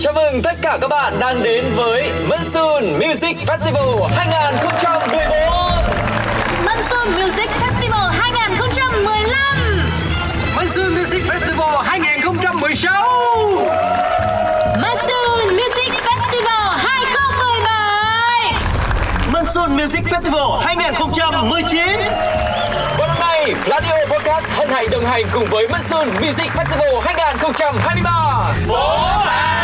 Chào mừng tất cả các bạn đang đến với Monsoon Music Festival 2014 Monsoon Music Festival 2015 Monsoon Music Festival 2016 Monsoon Music Festival 2017 Monsoon Music Festival 2019 Và năm nay, Radio Podcast hân hạnh đồng hành cùng với Monsoon Music Festival 2023 Phố Hàng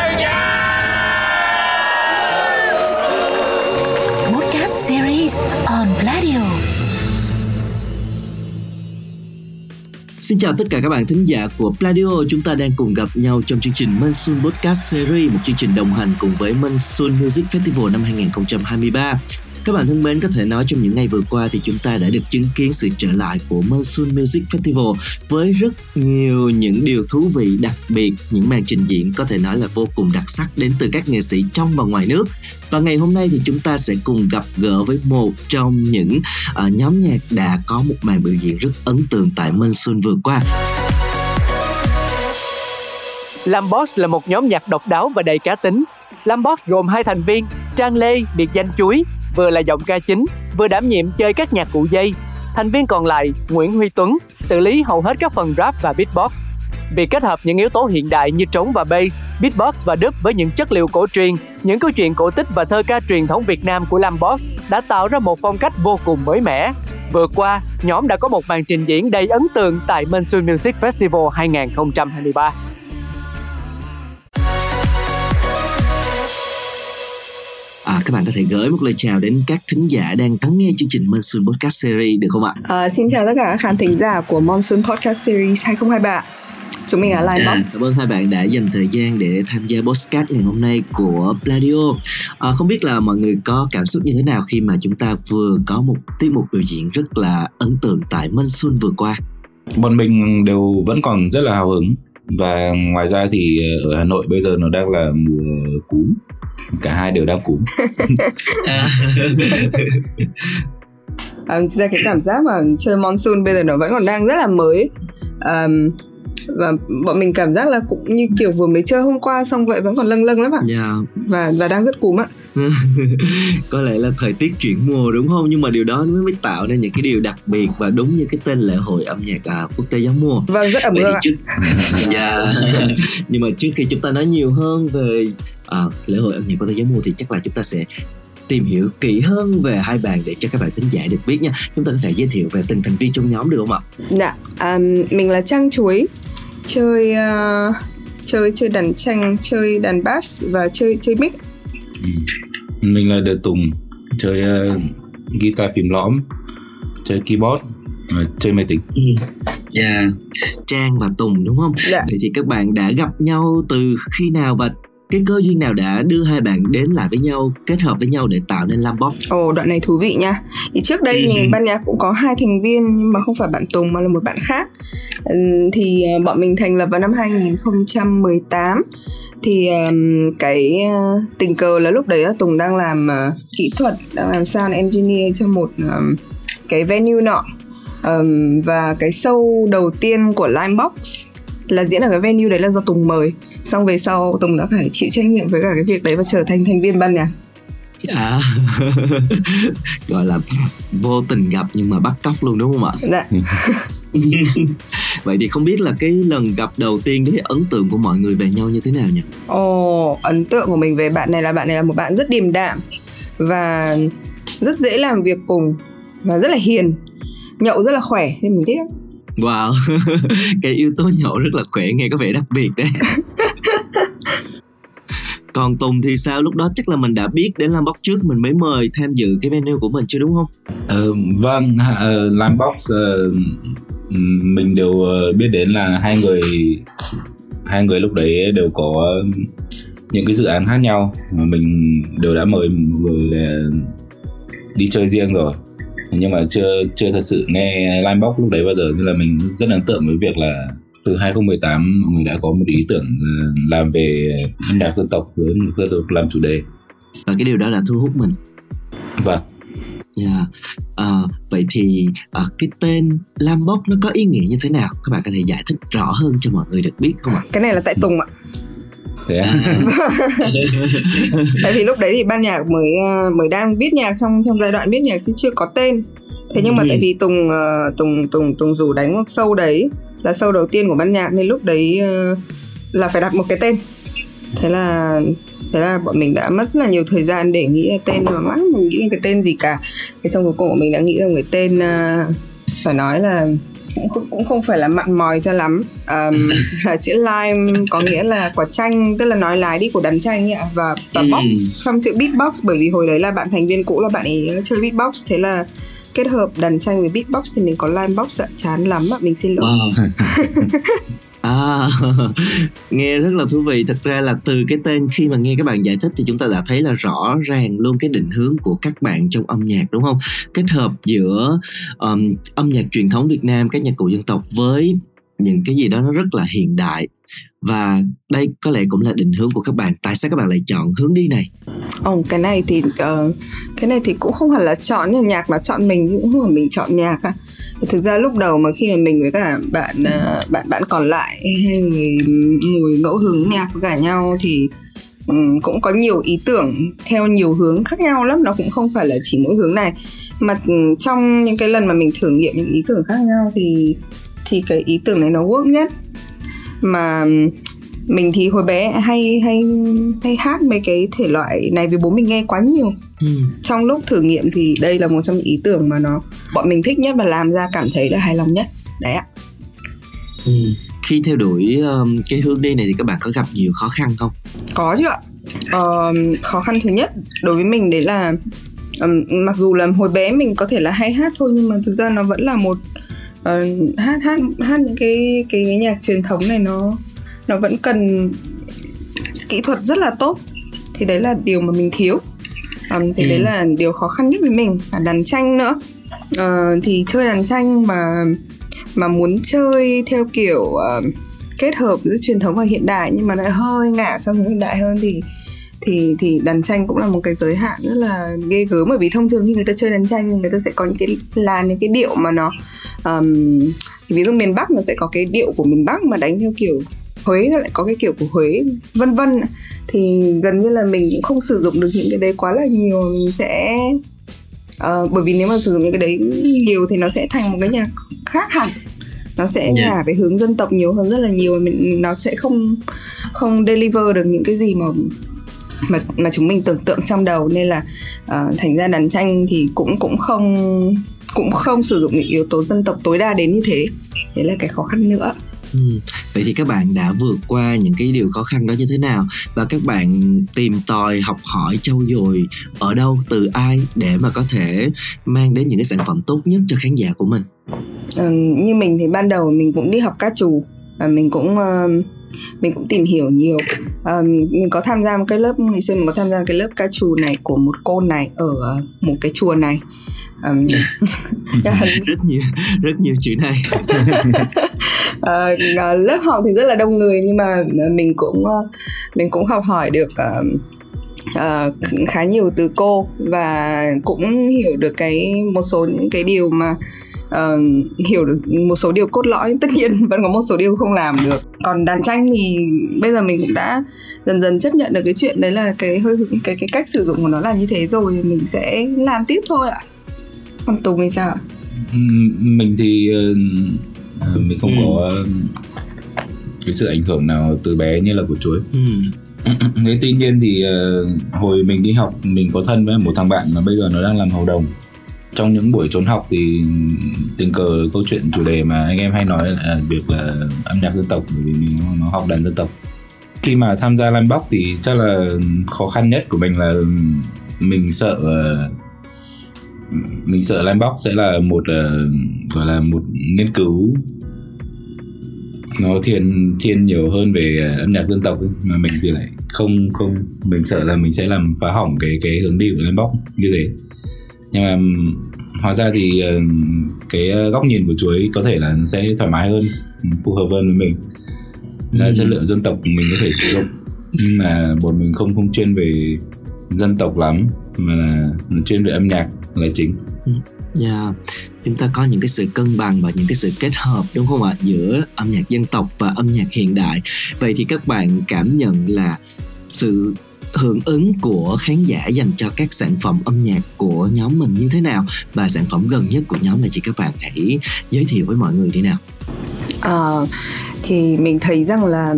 Xin chào tất cả các bạn thính giả của Pladio. Chúng ta đang cùng gặp nhau trong chương trình Monsoon Podcast Series, Một chương trình đồng hành cùng với Monsoon Music Festival năm 2023 các bạn thân mến, có thể nói trong những ngày vừa qua thì chúng ta đã được chứng kiến sự trở lại của Monsoon Music Festival với rất nhiều những điều thú vị đặc biệt, những màn trình diễn có thể nói là vô cùng đặc sắc đến từ các nghệ sĩ trong và ngoài nước. Và ngày hôm nay thì chúng ta sẽ cùng gặp gỡ với một trong những uh, nhóm nhạc đã có một màn biểu diễn rất ấn tượng tại Monsoon vừa qua. Lambox là một nhóm nhạc độc đáo và đầy cá tính. Lambox gồm hai thành viên, Trang Lê, biệt danh Chuối, vừa là giọng ca chính, vừa đảm nhiệm chơi các nhạc cụ dây. Thành viên còn lại, Nguyễn Huy Tuấn, xử lý hầu hết các phần rap và beatbox. Việc kết hợp những yếu tố hiện đại như trống và bass, beatbox và dub với những chất liệu cổ truyền, những câu chuyện cổ tích và thơ ca truyền thống Việt Nam của Lambox đã tạo ra một phong cách vô cùng mới mẻ. Vừa qua, nhóm đã có một màn trình diễn đầy ấn tượng tại Monsoon Music Festival 2023. À, các bạn có thể gửi một lời chào đến các thính giả đang lắng nghe chương trình Monsoon Podcast Series được không ạ? À, xin chào tất cả các khán thính giả của Monsoon Podcast Series 2023 Chúng mình là Linebox à, Cảm ơn hai bạn đã dành thời gian để tham gia podcast ngày hôm nay của Pladio. À, Không biết là mọi người có cảm xúc như thế nào khi mà chúng ta vừa có một tiết mục biểu diễn rất là ấn tượng tại Monsoon vừa qua? Bọn mình đều vẫn còn rất là hào hứng. Và ngoài ra thì ở Hà Nội bây giờ nó đang là mùa cả hai đều đang cúm à. à, ra cái cảm giác mà chơi monsoon bây giờ nó vẫn còn đang rất là mới um, và bọn mình cảm giác là cũng như kiểu vừa mới chơi hôm qua xong vậy vẫn còn lâng lâng lắm ạ yeah. và và đang rất cúm ạ có lẽ là thời tiết chuyển mùa đúng không? Nhưng mà điều đó mới mới tạo nên những cái điều đặc biệt và đúng như cái tên lễ hội âm nhạc à, quốc tế gió mùa. Vâng rất ẩm ương ạ. trước... yeah. nhưng mà trước khi chúng ta nói nhiều hơn về à, lễ hội âm nhạc quốc tế gió mùa thì chắc là chúng ta sẽ tìm hiểu kỹ hơn về hai bạn để cho các bạn thính giả được biết nha. Chúng ta có thể giới thiệu về từng thành viên trong nhóm được không ạ? Dạ um, mình là trang chuối chơi uh, chơi chơi đàn tranh chơi đàn bass và chơi chơi mic. Ừ. mình là Đờ Tùng chơi uh, guitar phím lõm chơi keyboard uh, chơi máy tính ừ. Yeah. Trang và Tùng đúng không? Dạ. Vậy thì các bạn đã gặp nhau từ khi nào và cái cơ duyên nào đã đưa hai bạn đến lại với nhau kết hợp với nhau để tạo nên Lambox? Ồ đoạn này thú vị nha. Thì trước đây thì ban nhạc cũng có hai thành viên nhưng mà không phải bạn Tùng mà là một bạn khác. Thì bọn mình thành lập vào năm 2018 thì um, cái uh, tình cờ là lúc đấy là Tùng đang làm uh, kỹ thuật đang làm sound engineer cho một um, cái venue nọ um, và cái show đầu tiên của Limebox là diễn ở cái venue đấy là do Tùng mời. Xong về sau Tùng đã phải chịu trách nhiệm với cả cái việc đấy và trở thành thành viên ban nhạc. À gọi là vô tình gặp nhưng mà bắt cóc luôn đúng không ạ? Dạ. Vậy thì không biết là cái lần gặp đầu tiên đấy ấn tượng của mọi người về nhau như thế nào nhỉ? Ồ ấn tượng của mình về bạn này là bạn này là một bạn rất điềm đạm và rất dễ làm việc cùng và rất là hiền. Nhậu rất là khỏe nên mình thích Wow, cái yếu tố nhậu rất là khỏe nghe có vẻ đặc biệt đấy. Còn Tùng thì sao lúc đó chắc là mình đã biết đến Lambox trước mình mới mời tham dự cái venue của mình chứ đúng không? Ờ, vâng, uh, Lambox uh, mình đều biết đến là hai người hai người lúc đấy đều có những cái dự án khác nhau mà mình đều đã mời người đi chơi riêng rồi nhưng mà chưa chưa thật sự nghe Limebox lúc đấy bao giờ nên là mình rất ấn tượng với việc là từ 2018 mình đã có một ý tưởng làm về âm nhạc dân tộc với dân tộc làm chủ đề và cái điều đó là thu hút mình vâng Yeah. À, vậy thì à, cái tên Lambox nó có ý nghĩa như thế nào? Các bạn có thể giải thích rõ hơn cho mọi người được biết không ạ? Cái này là tại Tùng ạ. Thế à? tại vì lúc đấy thì ban nhạc mới ờ, mới đang viết nhạc trong trong giai đoạn viết nhạc chứ chưa có tên thế nhưng mà Ừ. tại vì tùng ờ, tùng tùng tùng rủ đánh một show đấy là show đầu tiên của ban nhạc nên lúc đấy ờ, là phải đặt một cái tên thế là thế là bọn mình đã mất rất là nhiều thời gian để nghĩ ra tên mà mãi mình nghĩ cái tên gì cả thế xong cuối cùng bọn mình đã nghĩ ra một cái tên phải nói là cũng không, cũng không phải là mặn mòi cho lắm um, là chữ lime có nghĩa là quả chanh tức là nói lái đi của đàn chanh ạ và và Ừ. box trong chữ beatbox bởi vì hồi đấy là bạn thành viên cũ là bạn ấy chơi beatbox thế là kết hợp đàn chanh với beatbox thì mình có lime box ạ chán lắm ạ mình xin lỗi Wow. À, nghe rất là thú vị. Thật ra là từ cái tên khi mà nghe các bạn giải thích thì chúng ta đã thấy là rõ ràng luôn cái định hướng của các bạn trong âm nhạc đúng không? Kết hợp giữa um, âm nhạc truyền thống Việt Nam các nhạc cụ dân tộc với những cái gì đó nó rất là hiện đại. Và đây có lẽ cũng là định hướng của các bạn. Tại sao các bạn lại chọn hướng đi này? Ồ, cái này thì uh, cái này thì cũng không hẳn là chọn nhạc mà chọn mình cũng mình chọn nhạc à. Thực ra lúc đầu mà khi mà mình với cả bạn à, bạn bạn còn lại hai người ngồi ngẫu hứng nhạc với cả nhau thì cũng có nhiều ý tưởng theo nhiều hướng khác nhau lắm. Nó cũng không phải là chỉ mỗi hướng này. Mà trong những cái lần mà mình thử nghiệm những ý tưởng khác nhau thì thì cái ý tưởng này nó work nhất. Mà mình thì hồi bé hay hay hay hát mấy cái thể loại này vì bố mình nghe quá nhiều. Ừ. trong lúc thử nghiệm thì đây là một trong những ý tưởng mà nó bọn mình thích nhất và làm ra cảm thấy là hài lòng nhất. Đấy ạ. Ừ. khi theo đuổi um, cái hướng đi này thì các bạn có gặp nhiều khó khăn không? Có chứ ạ. Ờ, khó khăn thứ nhất đối với mình đấy là ừm, mặc dù là hồi bé mình có thể là hay hát thôi nhưng mà thực ra nó vẫn là một ờ, hát hát hát những cái cái, cái nhạc truyền thống này nó nó vẫn cần kỹ thuật rất là tốt. Thì đấy là điều mà mình thiếu. Ừm, thì Ừ. đấy là điều khó khăn nhất với mình cả đàn tranh nữa. Ờ, thì chơi đàn tranh mà mà muốn chơi theo kiểu ờ, kết hợp giữa truyền thống và hiện đại nhưng mà lại hơi ngả sang hiện đại hơn thì thì thì đàn tranh cũng là một cái giới hạn rất là ghê gớm. Bởi vì thông thường khi người ta chơi đàn tranh thì người ta sẽ có những cái làn những cái điệu mà nó um, ví dụ miền Bắc nó sẽ có cái điệu của miền Bắc mà đánh theo kiểu Huế lại có cái kiểu của Huế vân vân. Thì gần như là mình cũng không sử dụng được những cái đấy quá là nhiều. Mình sẽ Ờ, bởi vì nếu mà sử dụng những cái đấy nhiều thì nó sẽ thành một cái nhạc khác hẳn. Nó sẽ Dạ. ngả về hướng dân tộc nhiều hơn rất là nhiều mình nó sẽ không không deliver được những cái gì mà mà mà chúng mình tưởng tượng trong đầu. Nên là ờ, thành ra đàn tranh thì cũng cũng không cũng không sử dụng những yếu tố dân tộc tối đa đến như thế. Đấy là cái khó khăn nữa Ừ. Vậy thì các bạn đã vượt qua những cái điều khó khăn đó như thế nào và các bạn tìm tòi học hỏi trau dồi ở đâu từ ai để mà có thể mang đến những cái sản phẩm tốt nhất cho khán giả của mình. Ờ, như mình thì ban đầu mình cũng đi học ca trù và mình cũng ờ, mình cũng tìm hiểu nhiều Ờ, mình có tham gia một cái lớp ngày xưa mình có tham gia cái lớp ca trù này của một cô này ở một cái chùa này Ờm, rất nhiều rất nhiều chữ này. uh, lớp học thì rất là đông người nhưng mà ờ, mình cũng uh, mình cũng học hỏi được uh, uh, khá nhiều từ cô và cũng hiểu được cái một số những cái điều mà uh, hiểu được một số điều cốt lõi. Tất nhiên vẫn có một số điều không làm được. Còn đàn tranh thì bây giờ mình cũng đã dần dần chấp nhận được cái chuyện đấy là cái hơi cái cái cách sử dụng của nó là như thế rồi mình sẽ làm tiếp thôi ạ. Còn tùng thì sao ạ? Mình thì uh ờ, mình không Ừ. có ờ, cái sự ảnh hưởng nào từ bé như là của chuối Ừ. thế tuy nhiên thì ờ, hồi mình đi học mình có thân với một thằng bạn mà bây giờ nó đang làm hầu đồng trong những buổi trốn học thì tình cờ câu chuyện chủ đề mà anh em hay nói là việc là âm nhạc dân tộc bởi vì mình nó học đàn dân tộc khi mà tham gia line box thì chắc là khó khăn nhất của mình là mình sợ ờ, mình sợ line box sẽ là một ờ, gọi là một nghiên cứu nó thiên thiên nhiều hơn về ờ, âm nhạc dân tộc ấy. mà mình thì lại không không mình sợ là mình sẽ làm phá hỏng cái cái hướng đi của line box như thế nhưng mà hóa ra thì ờ, cái góc nhìn của chuối có thể là sẽ thoải mái hơn phù hợp hơn với mình là Ừ. chất lượng dân tộc mình có thể sử dụng nhưng mà bọn mình không không chuyên về dân tộc lắm mà là chuyên về âm nhạc là chính. Yeah. chúng ta có những cái sự cân bằng và những cái sự kết hợp đúng không ạ? Giữa âm nhạc dân tộc và âm nhạc hiện đại. Vậy thì các bạn cảm nhận là sự hưởng ứng của khán giả dành cho các sản phẩm âm nhạc của nhóm mình như thế nào? Và sản phẩm gần nhất của nhóm này chị các bạn hãy giới thiệu với mọi người đi nào. À, thì mình thấy rằng là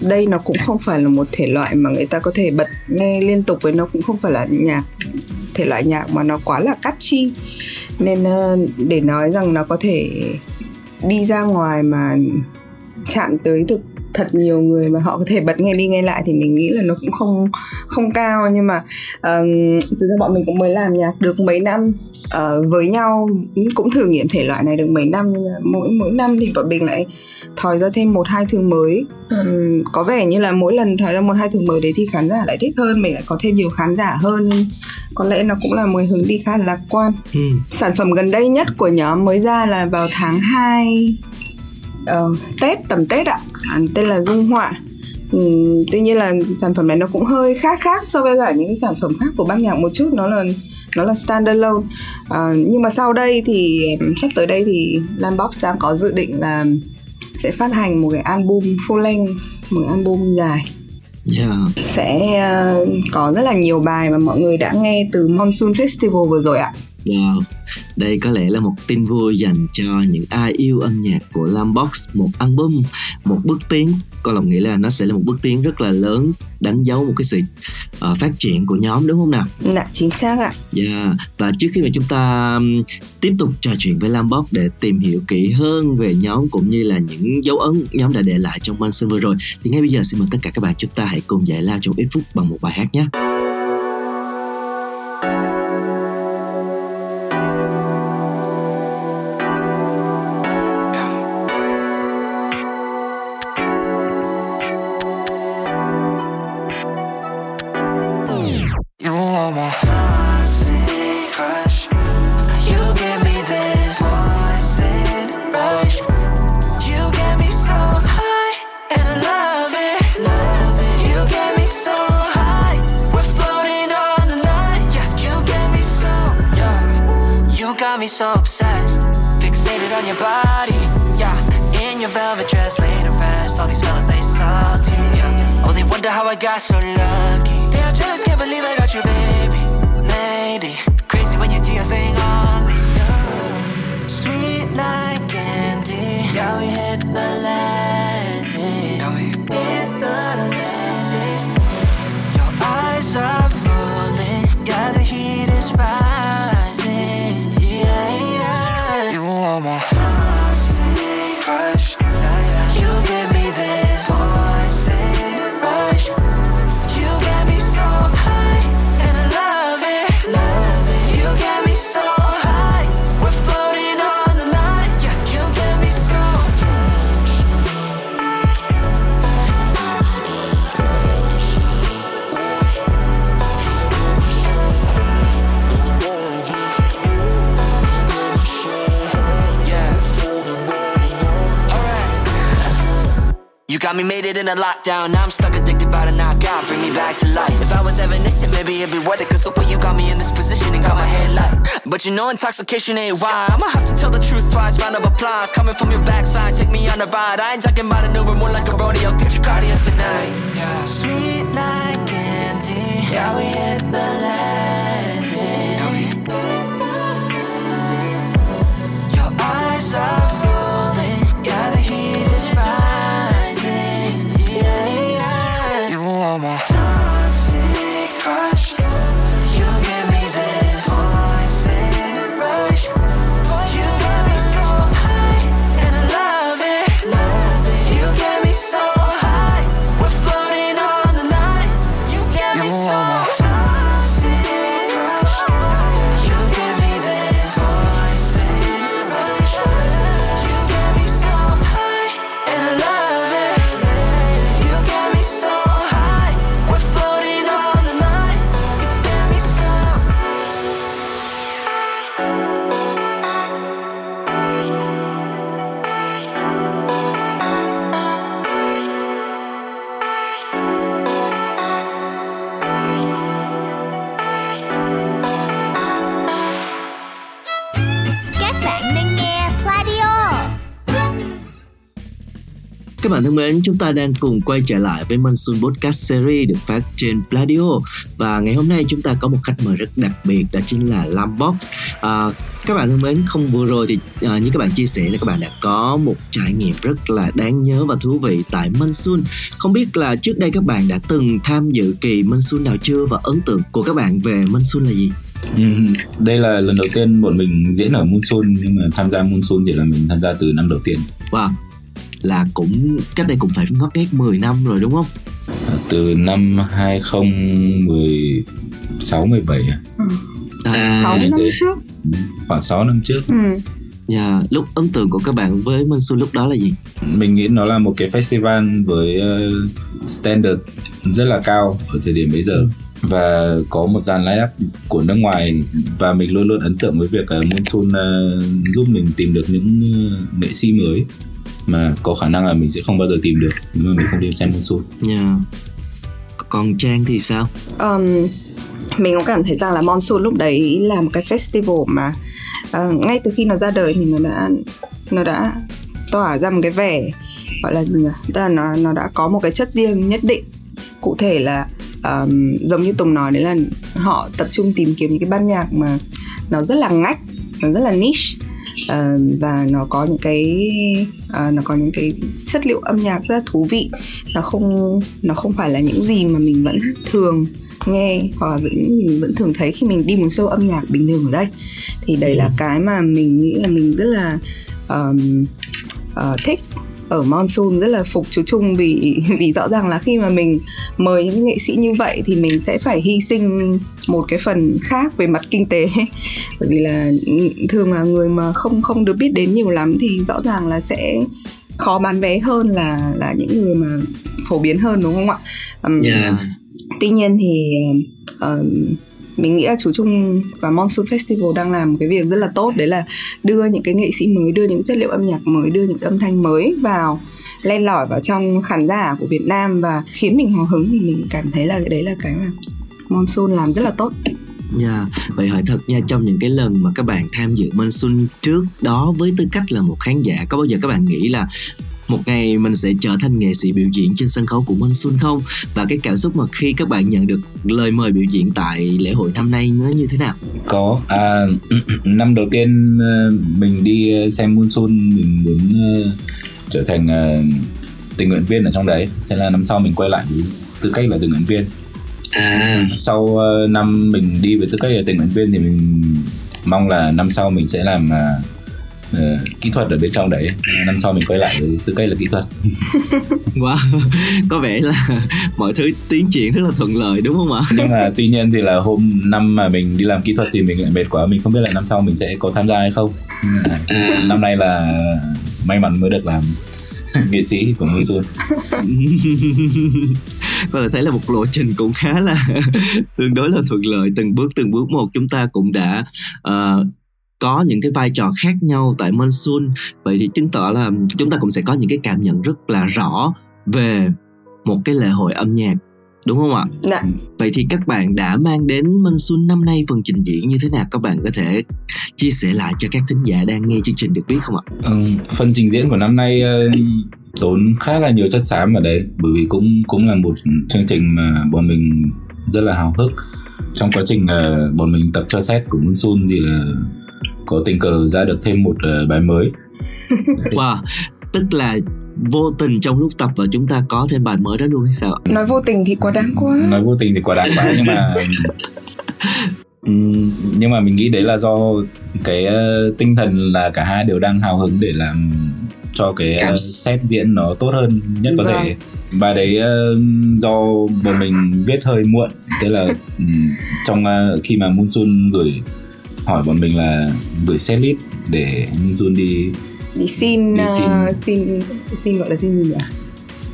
đây nó cũng không phải là một thể loại mà người ta có thể bật nghe liên tục với nó cũng không phải là nhạc thể loại nhạc mà nó quá là catchy. Nên ờ, để nói rằng nó có thể đi ra ngoài mà chạm tới được thật nhiều người mà họ có thể bật nghe đi nghe lại thì mình nghĩ là nó cũng không không cao. Nhưng mà um, thực ra bọn mình cũng mới làm nhạc được mấy năm uh, với nhau cũng thử nghiệm thể loại này được mấy năm nhưng mỗi mỗi năm thì bọn mình lại thòi ra thêm một hai thứ mới. Um, có vẻ như là mỗi lần thòi ra một hai thứ mới đấy thì khán giả lại thích hơn mình lại có thêm nhiều khán giả hơn. Có lẽ nó cũng là một hướng đi khá là lạc quan. Ừ. sản phẩm gần đây nhất của nhóm mới ra là vào tháng 2 uh, Tết tầm Tết ạ. À, tên là Dung Họa. Ừ, tuy nhiên là sản phẩm này nó cũng hơi khác khác so với cả những cái sản phẩm khác của ban nhạc một chút nó là nó là standalone. À, nhưng mà sau đây thì sắp tới đây thì Lambox đang có dự định là sẽ phát hành một cái album full length một cái album dài yeah. sẽ uh, có rất là nhiều bài mà mọi người đã nghe từ Monsoon Festival vừa rồi ạ Wow, đây có lẽ là một tin vui dành cho những ai yêu âm nhạc của Lambox Một album, một bước tiến Con lòng nghĩ là nó sẽ là một bước tiến rất là lớn Đánh dấu một cái sự uh, phát triển của nhóm đúng không nào? Dạ, chính xác ạ Yeah. Và trước khi mà chúng ta tiếp tục trò chuyện với Lambox để tìm hiểu kỹ hơn về nhóm cũng như là những dấu ấn nhóm đã để lại trong Manson vừa rồi Thì ngay bây giờ xin mời tất cả các bạn chúng ta hãy cùng giải lao trong ít phút bằng một bài hát nhé me so obsessed. Fixated on your body, yeah. In your velvet dress, laid to rest. All these fellas, they salty, yeah. Only wonder how I got so lucky. They are jealous, can't believe I got you, baby. Lady, crazy when you do your thing on me. Sweet like candy, yeah. we hit the landing. Yeah, we hit the landing. Your eyes are made it in a lockdown. Now I'm stuck addicted by the knockout. Bring me back to life. If I was ever innocent, maybe it'd be worth it. Cause the way you got me in this position and got my head light. But you know intoxication ain't why. I'ma have to tell the truth twice. Round of applause coming from your backside. Take me on a ride. I ain't talking about a new one, more like a rodeo. Get your cardio tonight. Yeah. Sweet like candy. Yeah, we hit the landing. Yeah, we hit the landing. Your eyes are yeah. Các bạn thân mến, chúng ta đang cùng quay trở lại với Monsoon Podcast Series được phát trên Pladio và ngày hôm nay chúng ta có một khách mời rất đặc biệt đó chính là Lambox. À, các bạn thân mến, không vừa rồi thì à, như các bạn chia sẻ là các bạn đã có một trải nghiệm rất là đáng nhớ và thú vị tại Monsoon. Không biết là trước đây các bạn đã từng tham dự kỳ Monsoon nào chưa và ấn tượng của các bạn về Monsoon là gì? Ừ, đây là lần đầu tiên bọn mình diễn ở Monsoon nhưng mà tham gia Monsoon thì là mình tham gia từ năm đầu tiên. Wow, là cũng cách đây cũng phải ngót nghét 10 năm rồi đúng không? À, từ năm 2016 17 à? À, 6 năm thế. trước khoảng 6 năm trước. ừ. Dạ, lúc ấn tượng của các bạn với Monsoon lúc đó là gì? Mình nghĩ nó là một cái festival với uh, standard rất là cao ở thời điểm bây giờ và có một dàn line up của nước ngoài và mình luôn luôn ấn tượng với việc uh, Monsoon uh, giúp mình tìm được những uh, nghệ sĩ mới mà có khả năng là mình sẽ không bao giờ tìm được nếu mà mình không đi xem Monsoon. Dạ. Còn Trang thì sao? um, mình cũng cảm thấy rằng là Monsoon lúc đấy là một cái festival mà ờ, ngay từ khi nó ra đời thì nó đã nó đã tỏa ra một cái vẻ gọi là gì nhỉ? Tức là nó nó đã có một cái chất riêng nhất định. Cụ thể là um, giống như Tùng nói đấy là họ tập trung tìm kiếm những cái ban nhạc mà nó rất là ngách, nó rất là niche Và nó có những cái ờ, nó có những cái chất liệu âm nhạc rất là thú vị. Nó không nó không phải là những gì mà mình vẫn thường nghe hoặc là vẫn mình vẫn thường thấy khi mình đi một show âm nhạc bình thường ở đây. Thì đấy là cái mà mình nghĩ là mình rất là um, uh, thích ở Monsoon rất là phục chú Trung vì vì rõ ràng là khi mà mình mời những nghệ sĩ như vậy thì mình sẽ phải hy sinh một cái phần khác về mặt kinh tế bởi vì là thường là người mà không không được biết đến nhiều lắm thì rõ ràng là sẽ khó bán vé hơn là là những người mà phổ biến hơn đúng không ạ? Um, Dạ. Tuy nhiên thì um, mình nghĩ là chú Trung và Monsoon Festival đang làm một cái việc rất là tốt. Đấy là đưa những cái nghệ sĩ mới, đưa những chất liệu âm nhạc mới, đưa những âm thanh mới vào len lỏi vào trong khán giả của Việt Nam và khiến mình hào hứng. Thì mình cảm thấy là cái đấy là cái mà Monsoon làm rất là tốt. Dạ, vậy hỏi thật nha trong những cái lần mà các bạn tham dự Monsoon trước đó với tư cách là một khán giả có bao giờ các bạn nghĩ là một ngày mình sẽ trở thành nghệ sĩ biểu diễn trên sân khấu của Monsoon không? Và cái cảm xúc mà khi các bạn nhận được lời mời biểu diễn tại lễ hội năm nay nó như thế nào? Có. À, năm đầu tiên ờ, mình đi xem Monsoon mình muốn ờ, trở thành ờ, tình nguyện viên ở trong đấy. Thế là năm sau mình quay lại với tư cách là tình nguyện viên. À, sau ờ, năm mình đi với tư cách là tình nguyện viên thì mình mong là năm sau mình sẽ làm ờ, kỹ thuật ở bên trong đấy. Năm sau mình quay lại với tư cách là kỹ thuật. Wow, có vẻ là mọi thứ tiến triển rất là thuận lợi đúng không ạ? nhưng mà tuy nhiên thì là hôm năm mà mình đi làm kỹ thuật thì mình lại mệt quá. Mình không biết là năm sau mình sẽ có tham gia hay không. À. năm nay là may mắn mới được làm nghệ sĩ của Monsoon có thể thấy là một lộ trình cũng khá là tương đối là thuận lợi. Từng bước từng bước một chúng ta cũng đã ờ, có những cái vai trò khác nhau tại Monsoon vậy thì chứng tỏ là chúng ta cũng sẽ có những cái cảm nhận rất là rõ về một cái lễ hội âm nhạc đúng không ạ? Dạ. Vậy thì các bạn đã mang đến Monsoon năm nay phần trình diễn như thế nào? Các bạn có thể chia sẻ lại cho các thính giả đang nghe chương trình được biết không ạ? ừ, phần trình diễn của năm nay ờ, tốn khá là nhiều chất xám ở đấy bởi vì cũng cũng là một chương trình mà bọn mình rất là hào hức trong quá trình ờ, bọn mình tập cho set của Monsoon thì là có tình cờ ra được thêm một ờ, bài mới Wow, tức là vô tình trong lúc tập và chúng ta có thêm bài mới đó luôn hay sao ạ? Nói vô tình thì quá đáng quá. nói vô tình thì quá đáng quá nhưng mà Ừm, nhưng mà mình nghĩ đấy là do cái ờ, tinh thần là cả hai đều đang hào hứng để làm cho cái ờ, Cảm- set diễn nó tốt hơn nhất có Vâng. thể bài đấy ờ, do bọn mình viết hơi muộn thế là trong ờ, khi mà Monsoon gửi hỏi bọn mình là gửi setlist để Monsoon đi Đi xin, Đi uh, xin- xin xin gọi là xin gì nhỉ?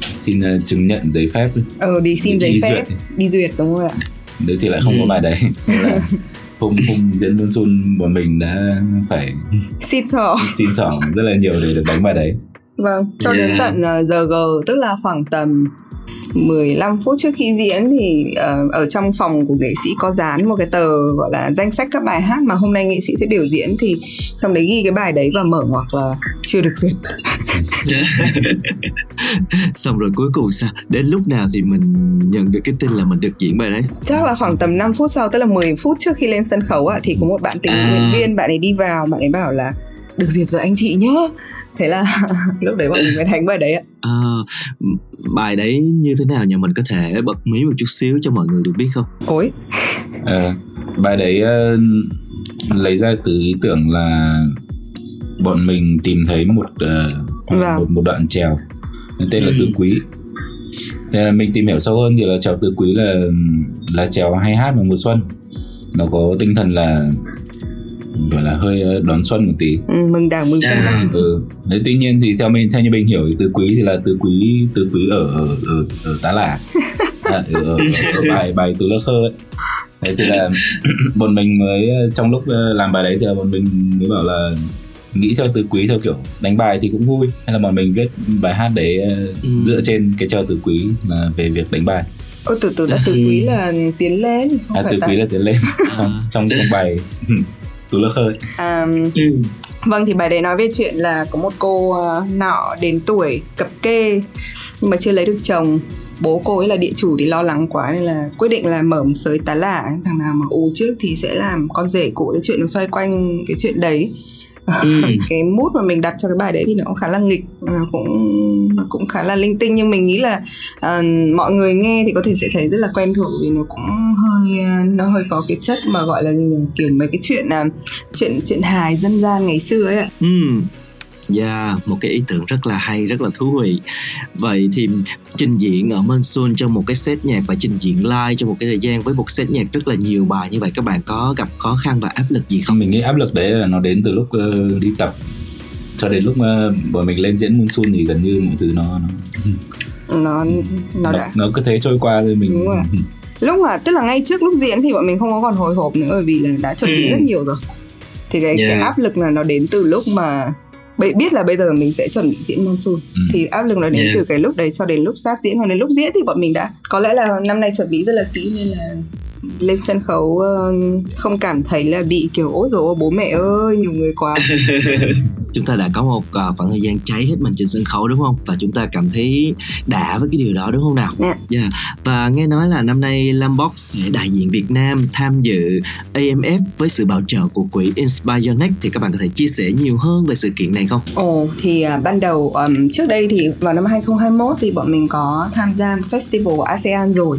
xin ờ, chứng nhận giấy phép Ờ đi xin Đi giấy duyệt. phép, đi duyệt đúng không ạ? đấy thì lại không Ừ. có bài đấy hôm hôm diễn Monsoon bọn mình đã phải Xin sỏ. xin xỏ rất là nhiều để được đánh bài đấy Vâng, cho Yeah. đến tận uh, giờ G tức là khoảng tầm 15 phút trước khi diễn thì uh, ở trong phòng của nghệ sĩ có dán một cái tờ gọi là danh sách các bài hát mà hôm nay nghệ sĩ sẽ biểu diễn thì trong đấy ghi cái bài đấy và mở ngoặc là chưa được duyệt. Xong rồi cuối cùng sao? Đến lúc nào thì mình nhận được cái tin là mình được diễn bài đấy? Chắc là khoảng tầm 5 phút sau tức là 10 phút trước khi lên sân khấu ạ thì có một bạn tình nguyện À. viên bạn ấy đi vào bạn ấy bảo là được duyệt rồi anh chị nhớ thế là lúc đấy bọn mình mới đánh bài đấy ạ. À, bài đấy như thế nào nhỉ? Mình có thể bật mí một chút xíu cho mọi người được biết không? Ôi. Ờ, bài đấy ờ, lấy ra từ ý tưởng là bọn mình tìm thấy một ờ, Vâng. một, một đoạn trèo tên là Ừ. tứ quý. Thế là mình tìm hiểu sâu hơn thì là trèo tứ quý là là trèo hay hát vào mùa xuân. Nó có tinh thần là gọi là hơi ờ, đón xuân một tí. Ừ, mừng đảng mừng xuân À. ừ. Đấy, tuy nhiên thì theo mình theo như mình hiểu tứ quý thì là tứ quý tứ quý ở ở ở, ở tá lả. À, ở, ở, ở bài bài tứ lơ khơ ấy. Đấy thì là bọn mình mới trong lúc ờ, làm bài đấy thì là bọn mình mới bảo là nghĩ theo tứ quý theo kiểu đánh bài thì cũng vui. Hay là bọn mình viết bài hát đấy ờ, Ừ. dựa trên cái treo tứ quý là về việc đánh bài. Ôi từ từ đã từ quý là tiến lên không à, phải ta quý là tiến lên. Trong trong trong bài tứ lơ khơ ấy. à, Vâng thì bài đấy nói về chuyện là có một cô ờ, nọ đến tuổi cập kê nhưng mà chưa lấy được chồng. Bố cô ấy là địa chủ thì lo lắng quá nên là quyết định là mở một sới tá lả thằng nào mà ù trước thì sẽ làm con rể cụ cái chuyện nó xoay quanh cái chuyện đấy Ừ. cái mút mà mình đặt cho cái bài đấy thì nó cũng khá là nghịch nó cũng cũng khá là linh tinh nhưng mình nghĩ là ờ, mọi người nghe thì có thể sẽ thấy rất là quen thuộc vì nó cũng hơi ờ, nó hơi có cái chất mà gọi là kiểu mấy cái chuyện là chuyện chuyện hài dân gian ngày xưa ấy ạ Ừ. Yeah, một cái ý tưởng rất là hay, rất là thú vị. Vậy thì trình diễn ở Monsoon trong một cái set nhạc và trình diễn live trong một cái thời gian với một set nhạc rất là nhiều bài như vậy các bạn có gặp khó khăn và áp lực gì không? mình nghĩ áp lực đấy là nó đến từ lúc ờ, đi tập cho đến lúc mà bọn mình lên diễn Monsoon thì gần như mọi thứ nó nó, nó nó nó, đã nó cứ thế trôi qua rồi mình Đúng rồi. lúc mà tức là ngay trước lúc diễn thì bọn mình không có còn hồi hộp nữa bởi vì là đã chuẩn bị Ừ. rất nhiều rồi thì cái, cái Yeah. áp lực là nó đến từ lúc mà biết là bây giờ mình sẽ chuẩn bị diễn monsoon Ừ. thì áp lực nó đến Yeah. từ cái lúc đấy cho đến lúc sát diễn hoặc đến lúc diễn thì bọn mình đã có lẽ là năm nay chuẩn bị rất là kỹ nên là lên sân khấu ờ, không cảm thấy là bị kiểu ôi ôi, bố mẹ ơi nhiều người quá Chúng ta đã có một uh, khoảng thời gian cháy hết mình trên sân khấu đúng không? Và chúng ta cảm thấy đã với cái điều đó đúng không nào? Dạ. Yeah. Và nghe nói là năm nay Lambox sẽ đại diện Việt Nam tham dự AMF với sự bảo trợ của quỹ Inspire Next thì các bạn có thể chia sẻ nhiều hơn về sự kiện này không? Ồ thì à, ban đầu ừm, trước đây thì vào năm 2021 thì bọn mình có tham gia festival của ASEAN rồi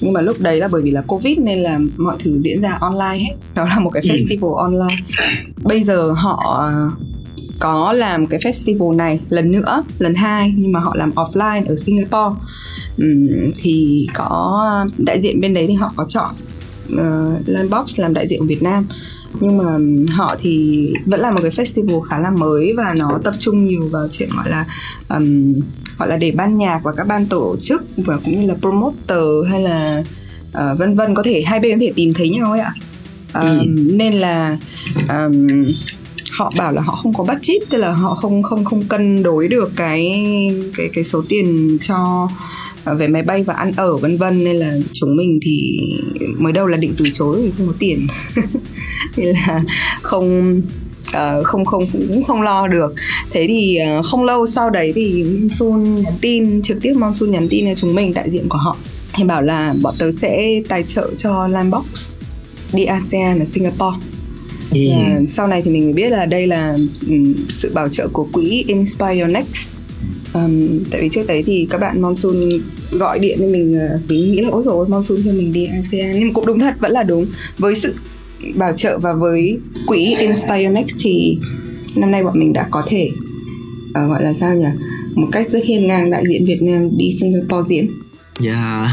nhưng mà lúc đấy là bởi vì là covid nên là mọi thứ diễn ra online hết đó là một cái Ừ. festival online bây giờ họ à, có làm cái festival này lần nữa lần hai nhưng mà họ làm offline ở Singapore. Ừm, thì có đại diện bên đấy thì họ có chọn uh, Landbox làm đại diện của Việt Nam. Nhưng mà họ thì vẫn là một cái festival khá là mới và nó tập trung nhiều vào chuyện gọi là um, gọi là để ban nhạc và các ban tổ chức và cũng như là promoter hay là uh, vân vân. Có thể hai bên có thể tìm thấy nhau ấy ạ. Um, nên là um, họ bảo là họ không có budget tức là họ không không không cân đối được cái cái cái số tiền cho ờ, về máy bay và ăn ở vân vân. Nên là chúng mình thì mới đầu là định từ chối vì không có tiền. Nên là không Uh, không không cũng không lo được. Thế thì uh, không lâu sau đấy thì monsun nhắn tin trực tiếp monsun nhắn tin cho chúng mình đại diện của họ. Thì bảo là bọn tớ sẽ tài trợ cho Landbox đi ASEAN ở Singapore và sau này thì mình mới biết là đây là ừm, sự bảo trợ của quỹ Inspire Your Next. Ừm, tại vì trước đấy thì các bạn Monsoon gọi điện cho mình ờ, mình nghĩ là ôi rồi Monsoon cho mình đi ASEAN. Nhưng mà cũng đúng thật vẫn là đúng. Với sự bảo trợ và với quỹ Inspire Next thì năm nay bọn mình đã có thể ờ, gọi là sao nhỉ? Một cách rất hiên ngang đại diện Việt Nam đi Singapore diễn. Yeah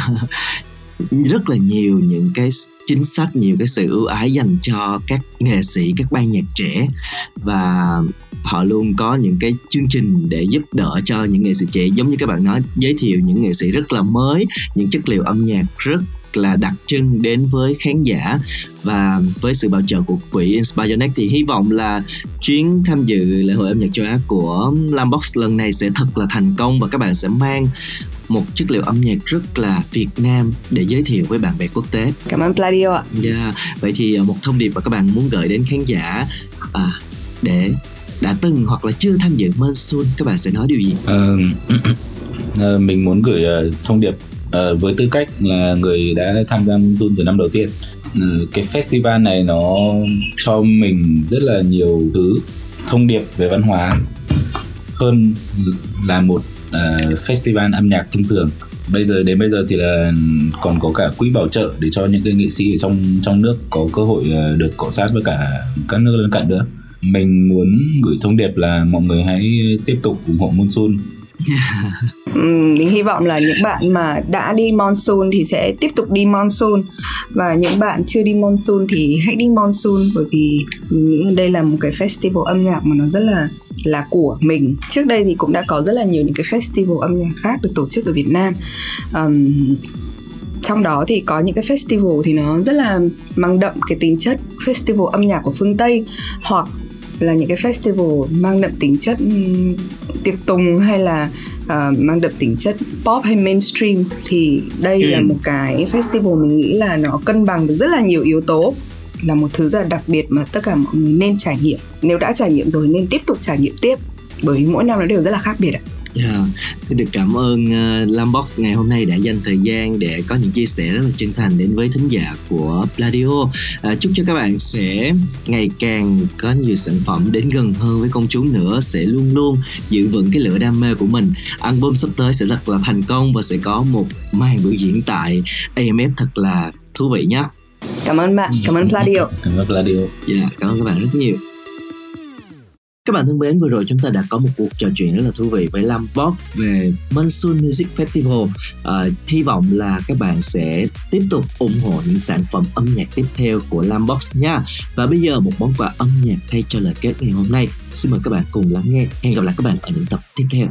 rất là nhiều những cái chính sách, nhiều cái sự ưu ái dành cho các nghệ sĩ, các ban nhạc trẻ. Và họ luôn có những cái chương trình để giúp đỡ cho những nghệ sĩ trẻ. Giống như các bạn nói, giới thiệu những nghệ sĩ rất là mới, những chất liệu âm nhạc rất là đặc trưng đến với khán giả. Và với sự bảo trợ của quỹ Inspire Next thì hy vọng là chuyến tham dự lễ hội âm nhạc châu Á của Lambox lần này sẽ thật là thành công và các bạn sẽ mang một chất liệu âm nhạc rất là Việt Nam để giới thiệu với bạn bè quốc tế. Cảm ơn Pladio ạ. Yeah. Vậy thì ờ, một thông điệp mà các bạn muốn gửi đến khán giả à, để đã từng hoặc là chưa tham dự Monsoon các bạn sẽ nói điều gì? Ờ, ờ, mình muốn gửi ờ, thông điệp ờ, với tư cách là người đã tham gia Monsoon từ năm đầu tiên. Ờ, cái festival này nó cho mình rất là nhiều thứ thông điệp về văn hóa hơn là một ờ, festival âm nhạc thông thường. Bây giờ đến bây giờ thì là còn có cả quỹ bảo trợ để cho những cái nghệ sĩ ở trong trong nước có cơ hội à, được cọ sát với cả các nước lân cận nữa. Mình muốn gửi thông điệp là mọi người hãy tiếp tục ủng hộ Monsoon. Ừm, mình hy vọng là những bạn mà đã đi monsoon thì sẽ tiếp tục đi monsoon. Và những bạn chưa đi monsoon thì hãy đi monsoon bởi vì mình nghĩ đây là một cái festival âm nhạc mà nó rất là là của mình. Trước đây thì cũng đã có rất là nhiều những cái festival âm nhạc khác được tổ chức ở Việt Nam. Ừm, trong đó thì có những cái festival thì nó rất là mang đậm cái tính chất festival âm nhạc của phương Tây hoặc là những cái festival mang đậm tính chất tiệc tùng hay là ờ, mang đậm tính chất pop hay mainstream. Thì đây là một cái festival mình nghĩ là nó cân bằng được rất là nhiều yếu tố là một thứ rất là đặc biệt mà tất cả mọi người nên trải nghiệm nếu đã trải nghiệm rồi nên tiếp tục trải nghiệm tiếp bởi mỗi năm nó đều rất là khác biệt ạ Yeah. Xin được cảm ơn uh, Lambox ngày hôm nay đã dành thời gian để có những chia sẻ rất là chân thành đến với thính giả của Pladio. Uh, chúc cho các bạn sẽ ngày càng có nhiều sản phẩm đến gần hơn với công chúng nữa, sẽ luôn luôn giữ vững cái lửa đam mê của mình. Album sắp tới sẽ rất là thành công và sẽ có một màn biểu diễn tại AMF thật là thú vị nhé cảm ơn bạn cảm ơn Pladio cảm ơn Vladio Dạ, cảm ơn các bạn rất nhiều. Các bạn thân mến, vừa rồi chúng ta đã có một cuộc trò chuyện rất là thú vị với Lam Box về Monsoon Music Festival. À, hy vọng là các bạn sẽ tiếp tục ủng hộ những sản phẩm âm nhạc tiếp theo của Lam Box nha. Và bây giờ một món quà âm nhạc thay cho lời kết ngày hôm nay. Xin mời các bạn cùng lắng nghe. Hẹn gặp lại các bạn ở những tập tiếp theo.